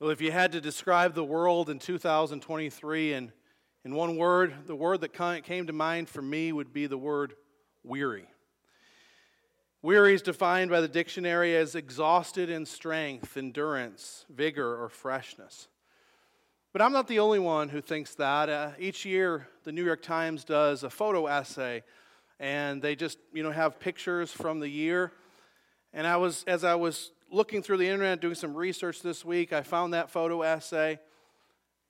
Well, if you had to describe the world in 2023 in, in one word, the word that came to mind for me would be the word weary. Weary is defined by the dictionary as exhausted in strength, endurance, vigor, or freshness. But I'm not the only one who thinks that. Uh, each year, the New York Times does a photo essay, and they just, you know, have pictures from the year. And I was, as I was looking through the internet, doing some research this week, I found that photo essay,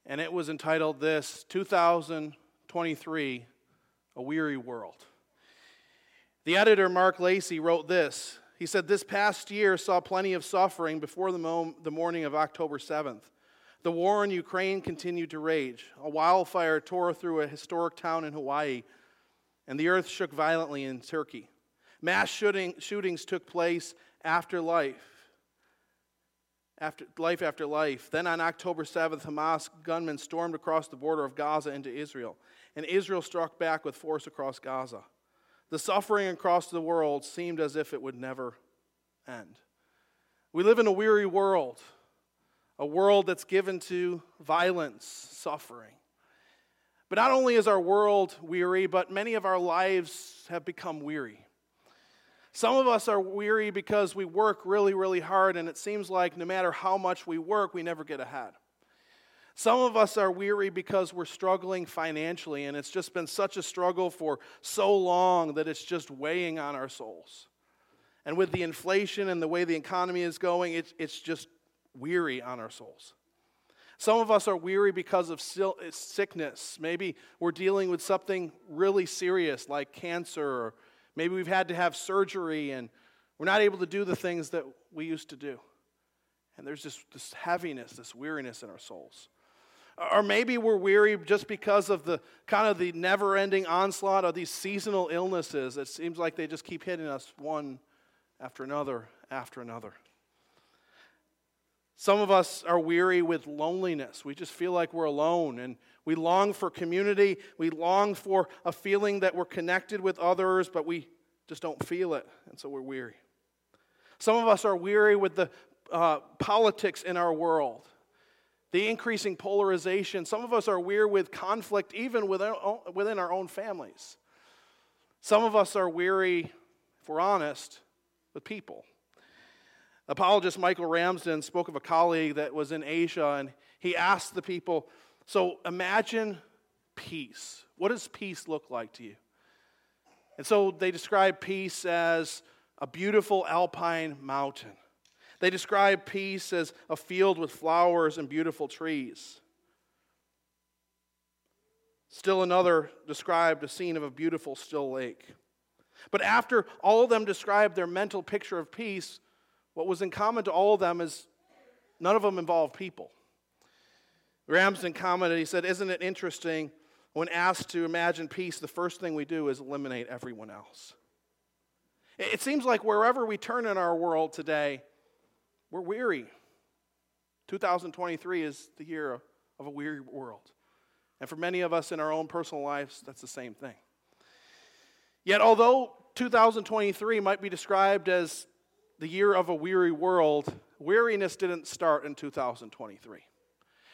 and it was entitled This 2023 A Weary World. The editor, Marc Lacey, wrote this. He said, This past year saw plenty of suffering before the, mo- the morning of October 7th. The war in Ukraine continued to rage. A wildfire tore through a historic town in Hawaii, and the earth shook violently in Turkey. Mass shooting, shootings took place after life after life after life. Then on October 7th, Hamas gunmen stormed across the border of Gaza into Israel, and Israel struck back with force across Gaza. The suffering across the world seemed as if it would never end. We live in a weary world, a world that's given to violence, suffering. But not only is our world weary, but many of our lives have become weary. Some of us are weary because we work really, really hard, and it seems like no matter how much we work, we never get ahead. Some of us are weary because we're struggling financially, and it's just been such a struggle for so long that it's just weighing on our souls. And with the inflation and the way the economy is going, it's, it's just weary on our souls. Some of us are weary because of sickness. Maybe we're dealing with something really serious like cancer or Maybe we've had to have surgery and we're not able to do the things that we used to do. And there's just this heaviness, this weariness in our souls. Or maybe we're weary just because of the kind of the never ending onslaught of these seasonal illnesses. It seems like they just keep hitting us one after another after another. Some of us are weary with loneliness. We just feel like we're alone and we long for community. We long for a feeling that we're connected with others, but we just don't feel it, and so we're weary. Some of us are weary with the uh, politics in our world, the increasing polarization. Some of us are weary with conflict, even within, within our own families. Some of us are weary, if we're honest, with people. Apologist Michael Ramsden spoke of a colleague that was in Asia, and he asked the people, so imagine peace. What does peace look like to you? And so they describe peace as a beautiful alpine mountain. They describe peace as a field with flowers and beautiful trees. Still another described a scene of a beautiful still lake. But after all of them described their mental picture of peace, what was in common to all of them is none of them involved people. Ramsden commented, he said, Isn't it interesting when asked to imagine peace, the first thing we do is eliminate everyone else? It seems like wherever we turn in our world today, we're weary. 2023 is the year of a weary world. And for many of us in our own personal lives, that's the same thing. Yet, although 2023 might be described as the year of a weary world, weariness didn't start in 2023.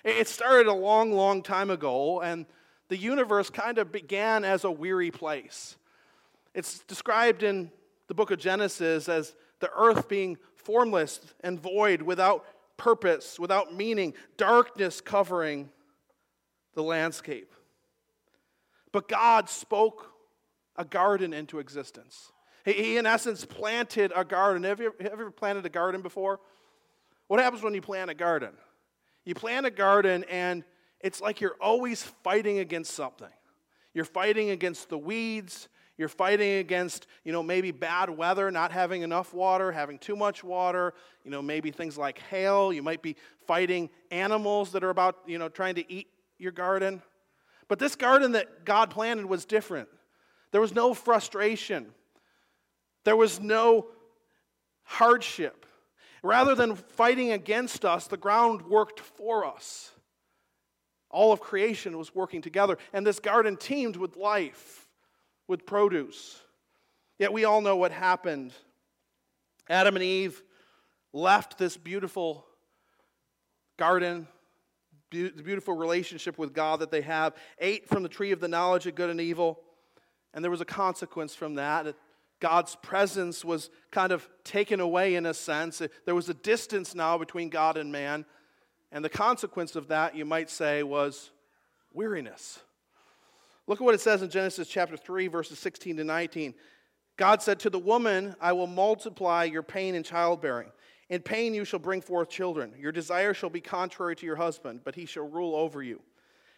It started a long, long time ago, and the universe kind of began as a weary place. It's described in the book of Genesis as the earth being formless and void, without purpose, without meaning, darkness covering the landscape. But God spoke a garden into existence. He, in essence, planted a garden. Have you, have you ever planted a garden before? What happens when you plant a garden? You plant a garden, and it's like you're always fighting against something. You're fighting against the weeds. You're fighting against, you know, maybe bad weather, not having enough water, having too much water, you know, maybe things like hail. You might be fighting animals that are about, you know, trying to eat your garden. But this garden that God planted was different. There was no frustration, there was no hardship. Rather than fighting against us, the ground worked for us. All of creation was working together, and this garden teemed with life, with produce. Yet we all know what happened. Adam and Eve left this beautiful garden, the beautiful relationship with God that they have, ate from the tree of the knowledge of good and evil, and there was a consequence from that. God's presence was kind of taken away in a sense. There was a distance now between God and man, and the consequence of that, you might say, was weariness. Look at what it says in Genesis chapter 3, verses 16 to 19. God said, To the woman, I will multiply your pain in childbearing. In pain you shall bring forth children. Your desire shall be contrary to your husband, but he shall rule over you.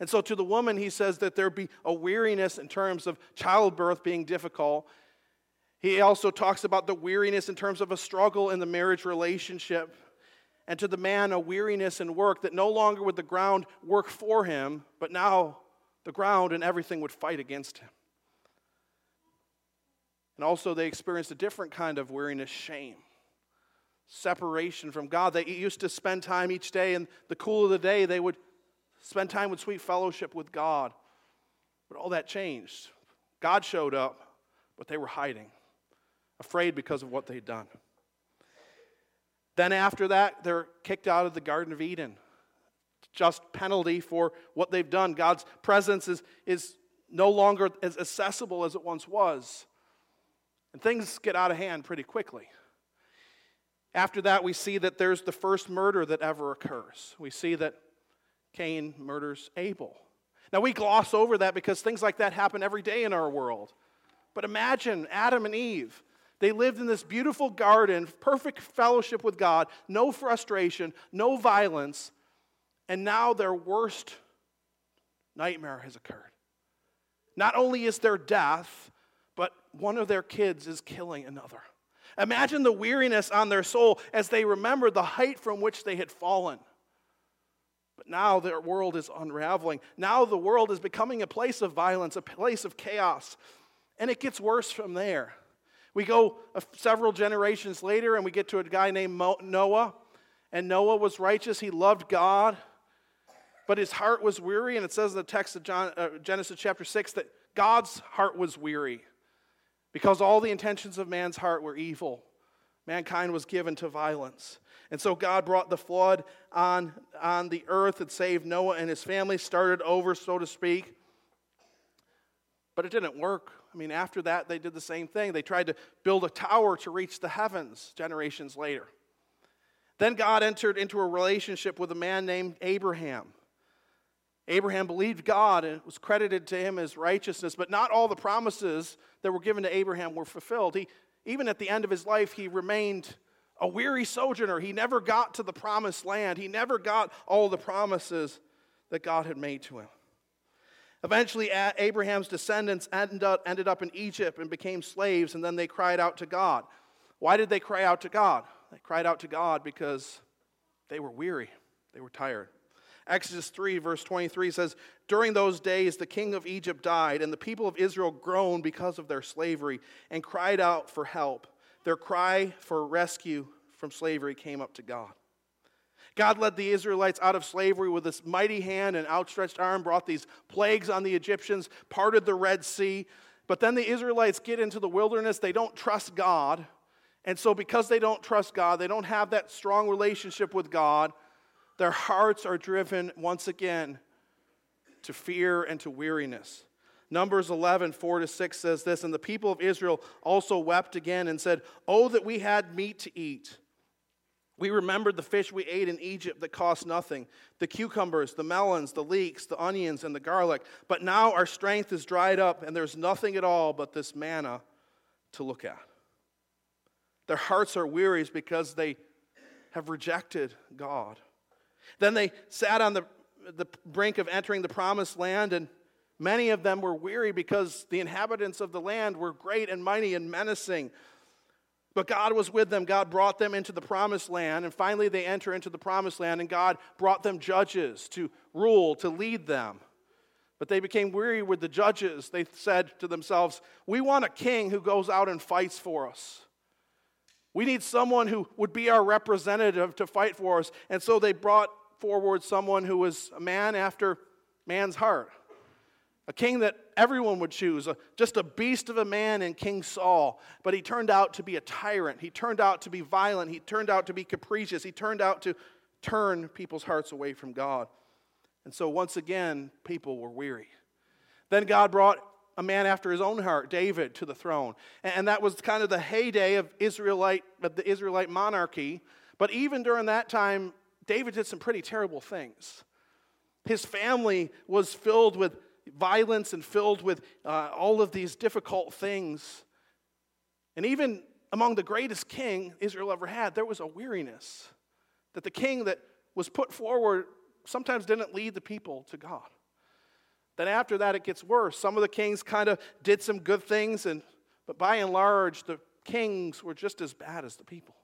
And so to the woman, he says that there be a weariness in terms of childbirth being difficult. He also talks about the weariness in terms of a struggle in the marriage relationship. And to the man, a weariness in work that no longer would the ground work for him, but now the ground and everything would fight against him. And also, they experienced a different kind of weariness shame separation from God. They used to spend time each day in the cool of the day, they would spend time with sweet fellowship with God. But all that changed. God showed up, but they were hiding, afraid because of what they'd done. Then, after that, they're kicked out of the Garden of Eden. Just penalty for what they've done. God's presence is, is no longer as accessible as it once was. And things get out of hand pretty quickly. After that, we see that there's the first murder that ever occurs. We see that Cain murders Abel. Now, we gloss over that because things like that happen every day in our world. But imagine Adam and Eve. They lived in this beautiful garden, perfect fellowship with God, no frustration, no violence, and now their worst nightmare has occurred. Not only is there death, but one of their kids is killing another. Imagine the weariness on their soul as they remember the height from which they had fallen. But now their world is unraveling. Now the world is becoming a place of violence, a place of chaos. And it gets worse from there. We go several generations later and we get to a guy named Noah. And Noah was righteous, he loved God, but his heart was weary. And it says in the text of John, uh, Genesis chapter 6 that God's heart was weary. Because all the intentions of man's heart were evil, mankind was given to violence. And so God brought the flood on, on the earth and saved Noah and his family, started over, so to speak. But it didn't work. I mean, after that, they did the same thing. They tried to build a tower to reach the heavens generations later. Then God entered into a relationship with a man named Abraham. Abraham believed God and it was credited to him as righteousness, but not all the promises that were given to Abraham were fulfilled. He, even at the end of his life, he remained a weary sojourner. He never got to the promised land, he never got all the promises that God had made to him. Eventually, Abraham's descendants ended up, in Egypt and became slaves, and then they cried out to God. Why did they cry out to God? They cried out to God because they were weary, they were tired. Exodus 3, verse 23 says, During those days the king of Egypt died, and the people of Israel groaned because of their slavery and cried out for help. Their cry for rescue from slavery came up to God. God led the Israelites out of slavery with his mighty hand and outstretched arm, brought these plagues on the Egyptians, parted the Red Sea. But then the Israelites get into the wilderness. They don't trust God. And so, because they don't trust God, they don't have that strong relationship with God, their hearts are driven once again to fear and to weariness. Numbers 11, 4 to 6 says this And the people of Israel also wept again and said, Oh, that we had meat to eat. We remembered the fish we ate in Egypt that cost nothing the cucumbers, the melons, the leeks, the onions, and the garlic. But now our strength is dried up, and there's nothing at all but this manna to look at. Their hearts are weary because they have rejected God. Then they sat on the, the brink of entering the promised land, and many of them were weary because the inhabitants of the land were great and mighty and menacing. But God was with them. God brought them into the promised land, and finally they enter into the promised land, and God brought them judges to rule, to lead them. But they became weary with the judges. They said to themselves, We want a king who goes out and fights for us. We need someone who would be our representative to fight for us. And so they brought forward someone who was a man after man's heart, a king that everyone would choose, a, just a beast of a man in King Saul. But he turned out to be a tyrant. He turned out to be violent. He turned out to be capricious. He turned out to turn people's hearts away from God. And so once again, people were weary. Then God brought a man after his own heart, David, to the throne. And that was kind of the heyday of Israelite of the Israelite monarchy. But even during that time, David did some pretty terrible things. His family was filled with violence and filled with uh, all of these difficult things. And even among the greatest king Israel ever had, there was a weariness that the king that was put forward sometimes didn't lead the people to God. Then after that, it gets worse. Some of the kings kind of did some good things, and, but by and large, the kings were just as bad as the people.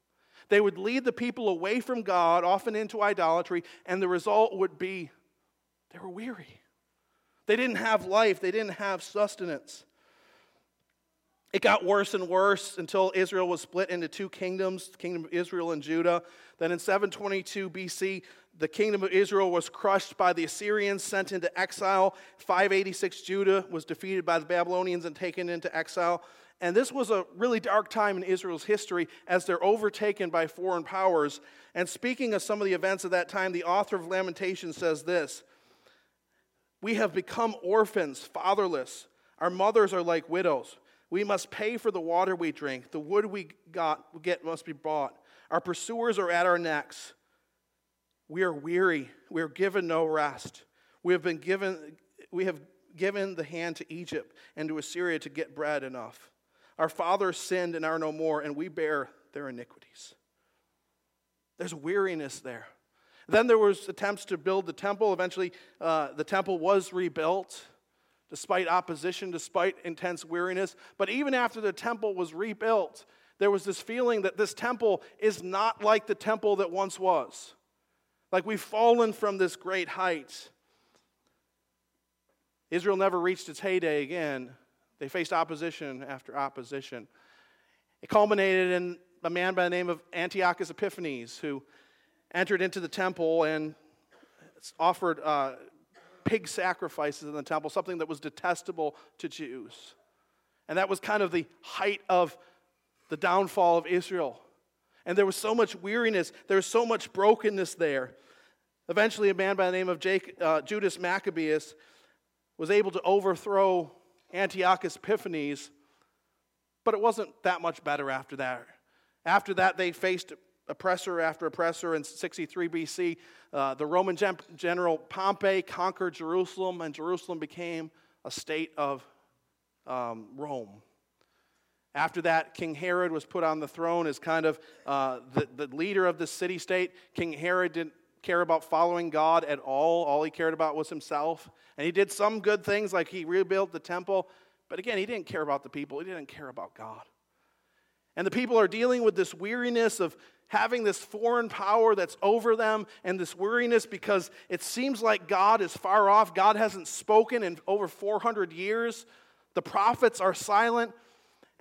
They would lead the people away from God, often into idolatry, and the result would be they were weary. They didn't have life, they didn't have sustenance. It got worse and worse until Israel was split into two kingdoms, the kingdom of Israel and Judah. Then in 722 BC, the kingdom of Israel was crushed by the Assyrians, sent into exile. 586 Judah was defeated by the Babylonians and taken into exile. And this was a really dark time in Israel's history as they're overtaken by foreign powers. And speaking of some of the events of that time, the author of Lamentation says this We have become orphans, fatherless. Our mothers are like widows. We must pay for the water we drink. The wood we got, get must be bought. Our pursuers are at our necks. We are weary. We are given no rest. We have been given, we have given the hand to Egypt and to Assyria to get bread enough. Our fathers sinned and are no more, and we bear their iniquities. There's weariness there. Then there was attempts to build the temple. Eventually, uh, the temple was rebuilt despite opposition, despite intense weariness. But even after the temple was rebuilt, there was this feeling that this temple is not like the temple that once was. Like we've fallen from this great height. Israel never reached its heyday again. They faced opposition after opposition. It culminated in a man by the name of Antiochus Epiphanes who entered into the temple and offered uh, pig sacrifices in the temple, something that was detestable to Jews. And that was kind of the height of the downfall of Israel. And there was so much weariness, there was so much brokenness there. Eventually, a man by the name of Jake, uh, Judas Maccabeus was able to overthrow Antiochus Epiphanes, but it wasn't that much better after that. After that, they faced oppressor after oppressor in 63 BC. Uh, the Roman gen- general Pompey conquered Jerusalem, and Jerusalem became a state of um, Rome. After that, King Herod was put on the throne as kind of uh, the, the leader of the city state. King Herod didn't care about following God at all. All he cared about was himself. And he did some good things, like he rebuilt the temple. But again, he didn't care about the people, he didn't care about God. And the people are dealing with this weariness of having this foreign power that's over them and this weariness because it seems like God is far off. God hasn't spoken in over 400 years. The prophets are silent.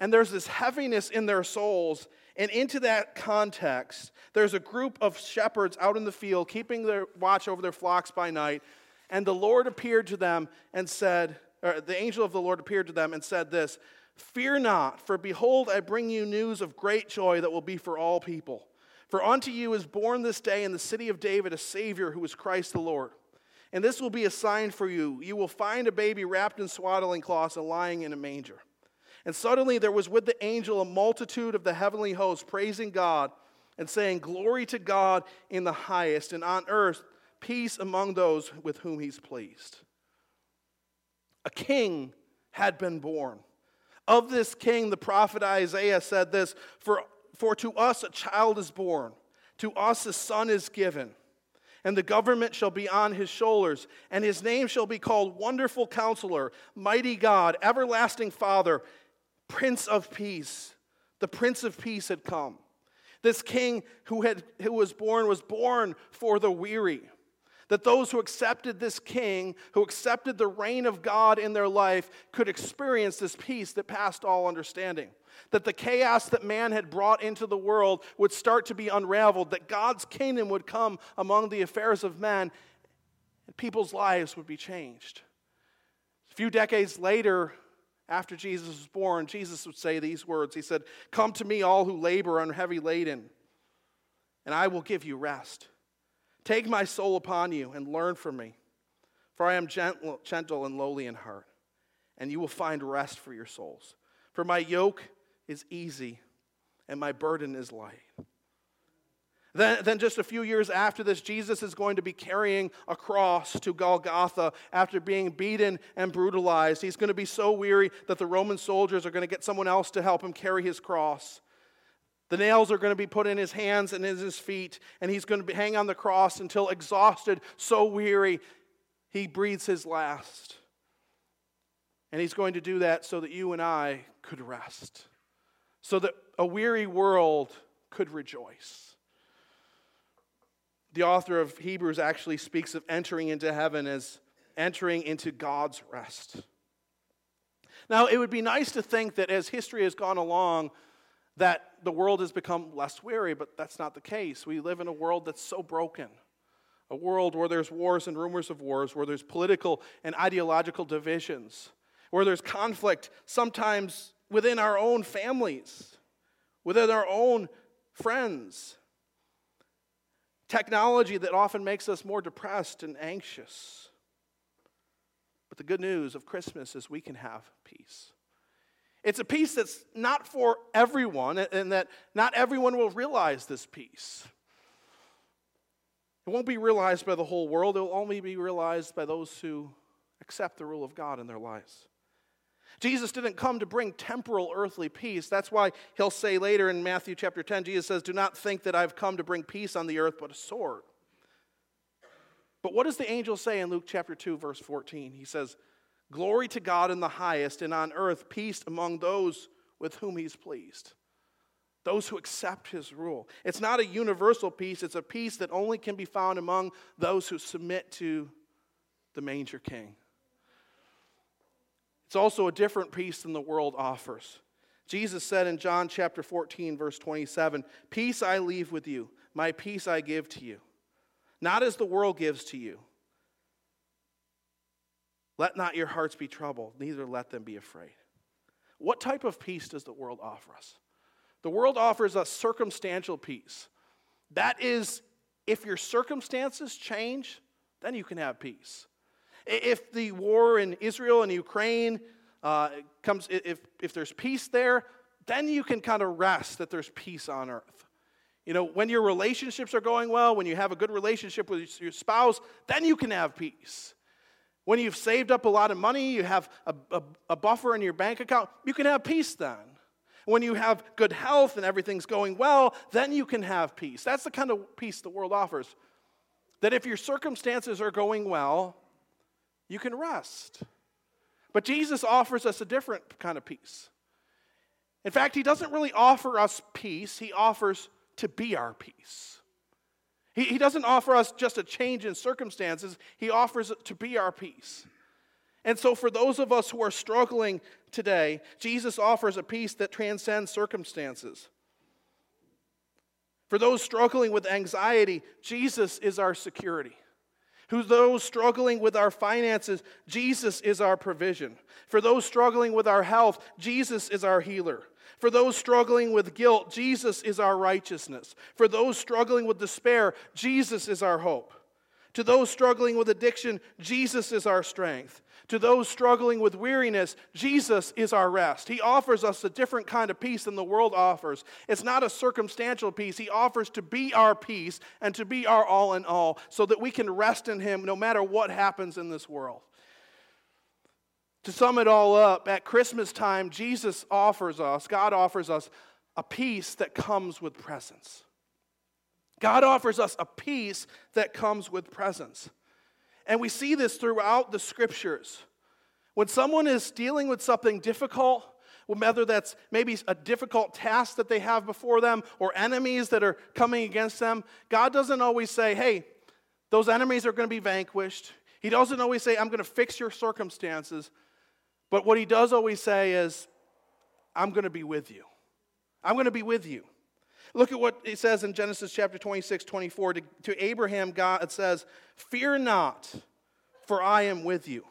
And there's this heaviness in their souls. And into that context, there's a group of shepherds out in the field keeping their watch over their flocks by night. And the Lord appeared to them and said, or the angel of the Lord appeared to them and said this Fear not, for behold, I bring you news of great joy that will be for all people. For unto you is born this day in the city of David a Savior who is Christ the Lord. And this will be a sign for you. You will find a baby wrapped in swaddling cloths and lying in a manger. And suddenly there was with the angel a multitude of the heavenly host praising God and saying, Glory to God in the highest, and on earth peace among those with whom he's pleased. A king had been born. Of this king, the prophet Isaiah said this For for to us a child is born, to us a son is given, and the government shall be on his shoulders, and his name shall be called Wonderful Counselor, Mighty God, Everlasting Father, Prince of Peace. The Prince of Peace had come. This king who, had, who was born was born for the weary. that those who accepted this king, who accepted the reign of God in their life, could experience this peace that passed all understanding. That the chaos that man had brought into the world would start to be unraveled, that God's kingdom would come among the affairs of men, and people's lives would be changed. A few decades later, after Jesus was born, Jesus would say these words He said, Come to me, all who labor and heavy laden, and I will give you rest. Take my soul upon you and learn from me, for I am gentle, gentle and lowly in heart, and you will find rest for your souls. For my yoke is easy and my burden is light. Then, then, just a few years after this, Jesus is going to be carrying a cross to Golgotha after being beaten and brutalized. He's going to be so weary that the Roman soldiers are going to get someone else to help him carry his cross. The nails are going to be put in his hands and in his feet, and he's going to hang on the cross until exhausted, so weary, he breathes his last. And he's going to do that so that you and I could rest, so that a weary world could rejoice. The author of Hebrews actually speaks of entering into heaven as entering into God's rest. Now, it would be nice to think that as history has gone along, that the world has become less weary, but that's not the case. We live in a world that's so broken. A world where there's wars and rumors of wars, where there's political and ideological divisions, where there's conflict sometimes within our own families, within our own friends. Technology that often makes us more depressed and anxious. But the good news of Christmas is we can have peace. It's a peace that's not for everyone, and that not everyone will realize this peace. It won't be realized by the whole world, it will only be realized by those who accept the rule of God in their lives. Jesus didn't come to bring temporal earthly peace. That's why he'll say later in Matthew chapter 10, Jesus says, Do not think that I've come to bring peace on the earth, but a sword. But what does the angel say in Luke chapter 2, verse 14? He says, Glory to God in the highest, and on earth peace among those with whom he's pleased. Those who accept his rule. It's not a universal peace, it's a peace that only can be found among those who submit to the manger king. It's also a different peace than the world offers. Jesus said in John chapter 14, verse 27, Peace I leave with you, my peace I give to you. Not as the world gives to you. Let not your hearts be troubled, neither let them be afraid. What type of peace does the world offer us? The world offers us circumstantial peace. That is, if your circumstances change, then you can have peace. If the war in Israel and Ukraine uh, comes, if, if there's peace there, then you can kind of rest that there's peace on earth. You know, when your relationships are going well, when you have a good relationship with your spouse, then you can have peace. When you've saved up a lot of money, you have a, a, a, buffer in your bank account, you can have peace then. When you have good health and everything's going well, then you can have peace. That's the kind of peace the world offers. That if your circumstances are going well, you can rest. But Jesus offers us a different kind of peace. In fact, he doesn't really offer us peace, he offers to be our peace. He, he doesn't offer us just a change in circumstances, He offers to be our peace. And so, for those of us who are struggling today, Jesus offers a peace that transcends circumstances. For those struggling with anxiety, Jesus is our security. For those struggling with our finances, Jesus is our provision. For those struggling with our health, Jesus is our healer. For those struggling with guilt, Jesus is our righteousness. For those struggling with despair, Jesus is our hope. To those struggling with addiction, Jesus is our strength. To those struggling with weariness, Jesus is our rest. He offers us a different kind of peace than the world offers. It's not a circumstantial peace. He offers to be our peace and to be our all in all so that we can rest in Him no matter what happens in this world. To sum it all up, at Christmas time, Jesus offers us, God offers us a peace that comes with presence. God offers us a peace that comes with presence. And we see this throughout the scriptures. When someone is dealing with something difficult, whether that's maybe a difficult task that they have before them or enemies that are coming against them, God doesn't always say, hey, Those enemies are going to be vanquished. He doesn't always say, I'm going to fix your circumstances. But what he does always say is, I'm going to be with you. I'm going to be with you. Look at what it says in Genesis chapter 26, 24. To, to Abraham, God says, Fear not, for I am with you.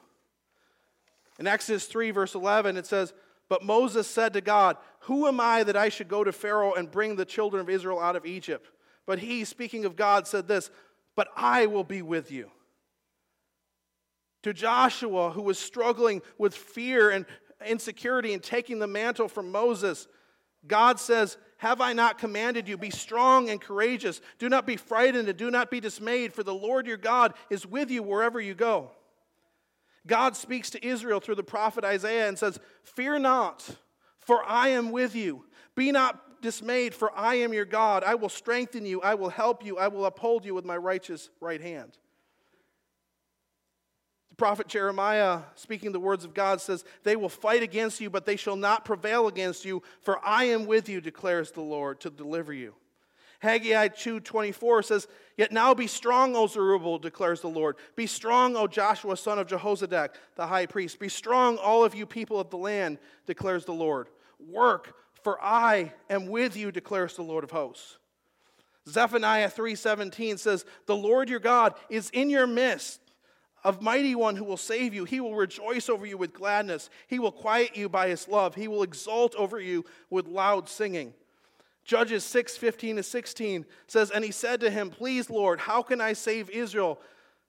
In Exodus 3, verse 11, it says, But Moses said to God, Who am I that I should go to Pharaoh and bring the children of Israel out of Egypt? But he, speaking of God, said this, But I will be with you. To Joshua, who was struggling with fear and insecurity and taking the mantle from Moses, God says, Have I not commanded you? Be strong and courageous. Do not be frightened and do not be dismayed, for the Lord your God is with you wherever you go. God speaks to Israel through the prophet Isaiah and says, Fear not, for I am with you. Be not dismayed, for I am your God. I will strengthen you, I will help you, I will uphold you with my righteous right hand prophet Jeremiah, speaking the words of God, says, They will fight against you, but they shall not prevail against you, for I am with you, declares the Lord, to deliver you. Haggai 2.24 says, Yet now be strong, O Zerubbabel, declares the Lord. Be strong, O Joshua, son of Jehozadak, the high priest. Be strong, all of you people of the land, declares the Lord. Work, for I am with you, declares the Lord of hosts. Zephaniah 3:17 says, "The Lord your God is in your midst, of mighty one who will save you. He will rejoice over you with gladness. He will quiet you by his love. He will exult over you with loud singing. Judges 6 15 to 16 says, And he said to him, Please, Lord, how can I save Israel?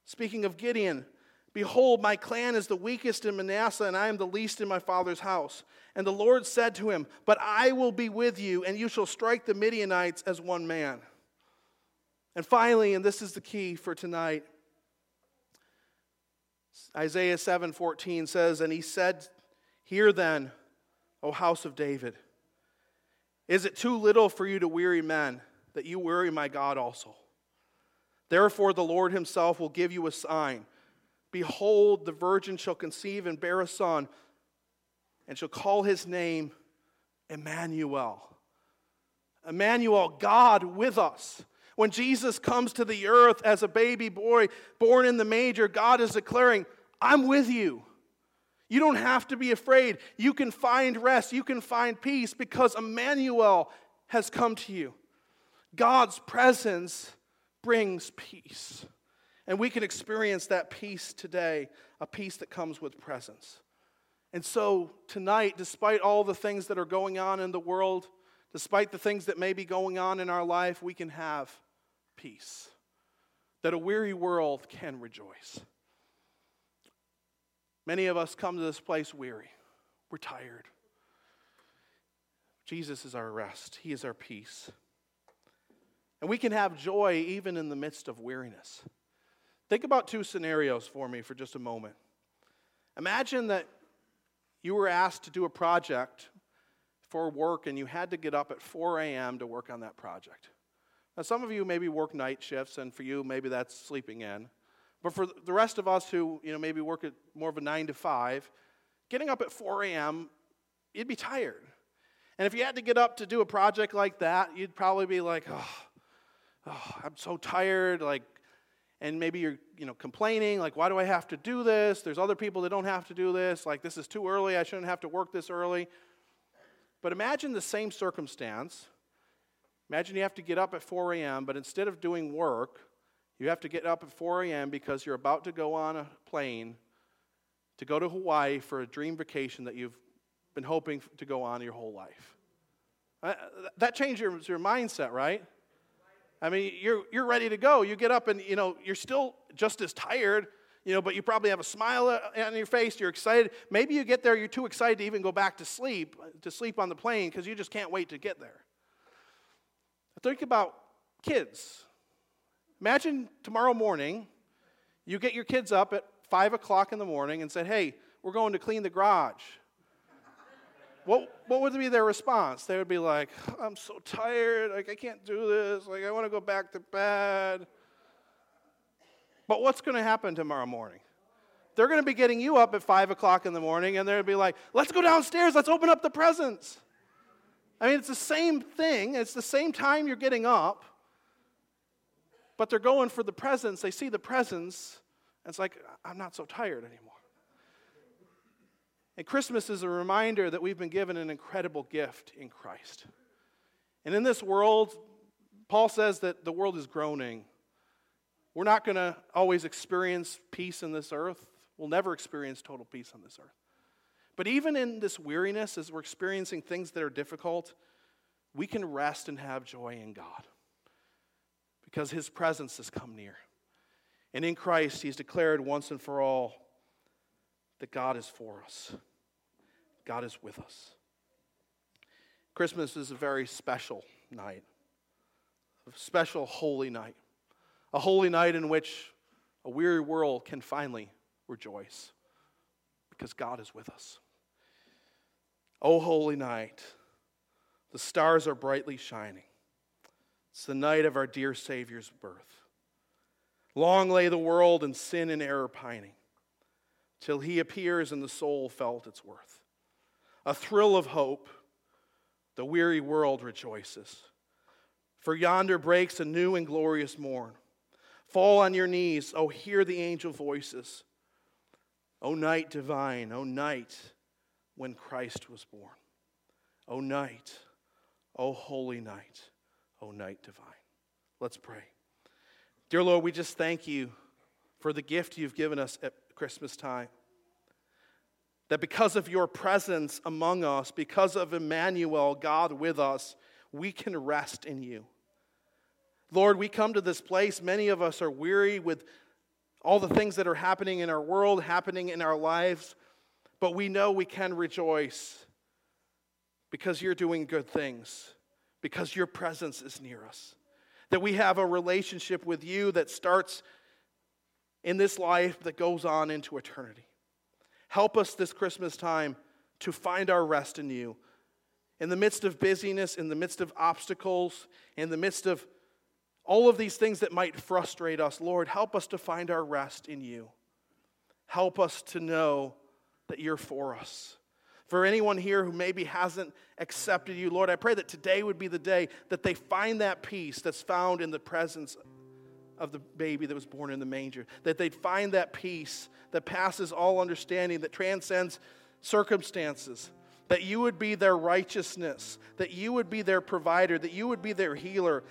Speaking of Gideon, Behold, my clan is the weakest in Manasseh, and I am the least in my father's house. And the Lord said to him, But I will be with you, and you shall strike the Midianites as one man. And finally, and this is the key for tonight, Isaiah 7:14 says, "And he said, Hear then, O house of David, is it too little for you to weary men that you weary my God also? Therefore the Lord himself will give you a sign. Behold, the virgin shall conceive and bear a son, and shall call his name Emmanuel." Emmanuel, God with us. When Jesus comes to the earth as a baby boy born in the manger, God is declaring, I'm with you. You don't have to be afraid. You can find rest. You can find peace because Emmanuel has come to you. God's presence brings peace. And we can experience that peace today, a peace that comes with presence. And so, tonight, despite all the things that are going on in the world, despite the things that may be going on in our life, we can have peace, that a weary world can rejoice. Many of us come to this place weary, we're tired. Jesus is our rest, He is our peace. And we can have joy even in the midst of weariness. Think about two scenarios for me for just a moment. Imagine that you were asked to do a project for work and you had to get up at 4 a.m. to work on that project. Now, some of you maybe work night shifts, and for you, maybe that's sleeping in. But for the rest of us who, you know, maybe work at more of a nine to five, getting up at 4 a.m., you'd be tired. And if you had to get up to do a project like that, you'd probably be like, oh, oh I'm so tired. Like, and maybe you're, you know, complaining, like, why do I have to do this? There's other people that don't have to do this. Like, this is too early. I shouldn't have to work this early. But imagine the same circumstance Imagine you have to get up at 4 a.m., but instead of doing work, you have to get up at 4 a.m. because you're about to go on a plane to go to Hawaii for a dream vacation that you've been hoping to go on your whole life. Uh, that changes your, your mindset, right? I mean, you're, you're ready to go. You get up and, you know, you're still just as tired, you know, but you probably have a smile uh, on your face. You're excited. Maybe you get there, you're too excited to even go back to sleep, to sleep on the plane because you just can't wait to get there. Think about kids. Imagine tomorrow morning, you get your kids up at 5 o'clock in the morning and said, Hey, we're going to clean the garage. what, what would be their response? They would be like, I'm so tired. Like, I can't do this. Like, I want to go back to bed. But what's going to happen tomorrow morning? They're going to be getting you up at 5 o'clock in the morning and they'll be like, Let's go downstairs. Let's open up the presents. I mean, it's the same thing, it's the same time you're getting up. but they're going for the presents. They see the presents, and it's like, I'm not so tired anymore. And Christmas is a reminder that we've been given an incredible gift in Christ. And in this world, Paul says that the world is groaning. We're not going to always experience peace in this earth. We'll never experience total peace on this earth. But even in this weariness, as we're experiencing things that are difficult, we can rest and have joy in God because his presence has come near. And in Christ, he's declared once and for all that God is for us, God is with us. Christmas is a very special night, a special holy night, a holy night in which a weary world can finally rejoice because God is with us. O holy night, the stars are brightly shining. It's the night of our dear Savior's birth. Long lay the world in sin and error pining, till he appears and the soul felt its worth. A thrill of hope, the weary world rejoices. For yonder breaks a new and glorious morn. Fall on your knees, oh, hear the angel voices. O night divine, O night when Christ was born. O night, O holy night, O night divine. Let's pray. Dear Lord, we just thank you for the gift you've given us at Christmas time. That because of your presence among us, because of Emmanuel, God with us, we can rest in you. Lord, we come to this place, many of us are weary with all the things that are happening in our world, happening in our lives, but we know we can rejoice because you're doing good things, because your presence is near us. That we have a relationship with you that starts in this life that goes on into eternity. Help us this Christmas time to find our rest in you. In the midst of busyness, in the midst of obstacles, in the midst of all of these things that might frustrate us, Lord, help us to find our rest in you. Help us to know that you're for us. For anyone here who maybe hasn't accepted you, Lord, I pray that today would be the day that they find that peace that's found in the presence of the baby that was born in the manger. That they'd find that peace that passes all understanding, that transcends circumstances. That you would be their righteousness, that you would be their provider, that you would be their healer,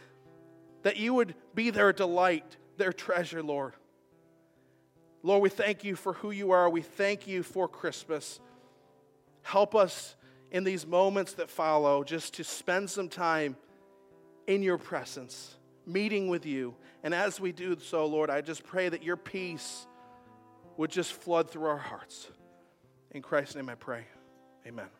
that you would be their delight, their treasure, Lord. Lord, we thank you for who you are. We thank you for Christmas. Help us in these moments that follow just to spend some time in your presence, meeting with you. And as we do so, Lord, I just pray that your peace would just flood through our hearts. In Christ's name I pray. Amen.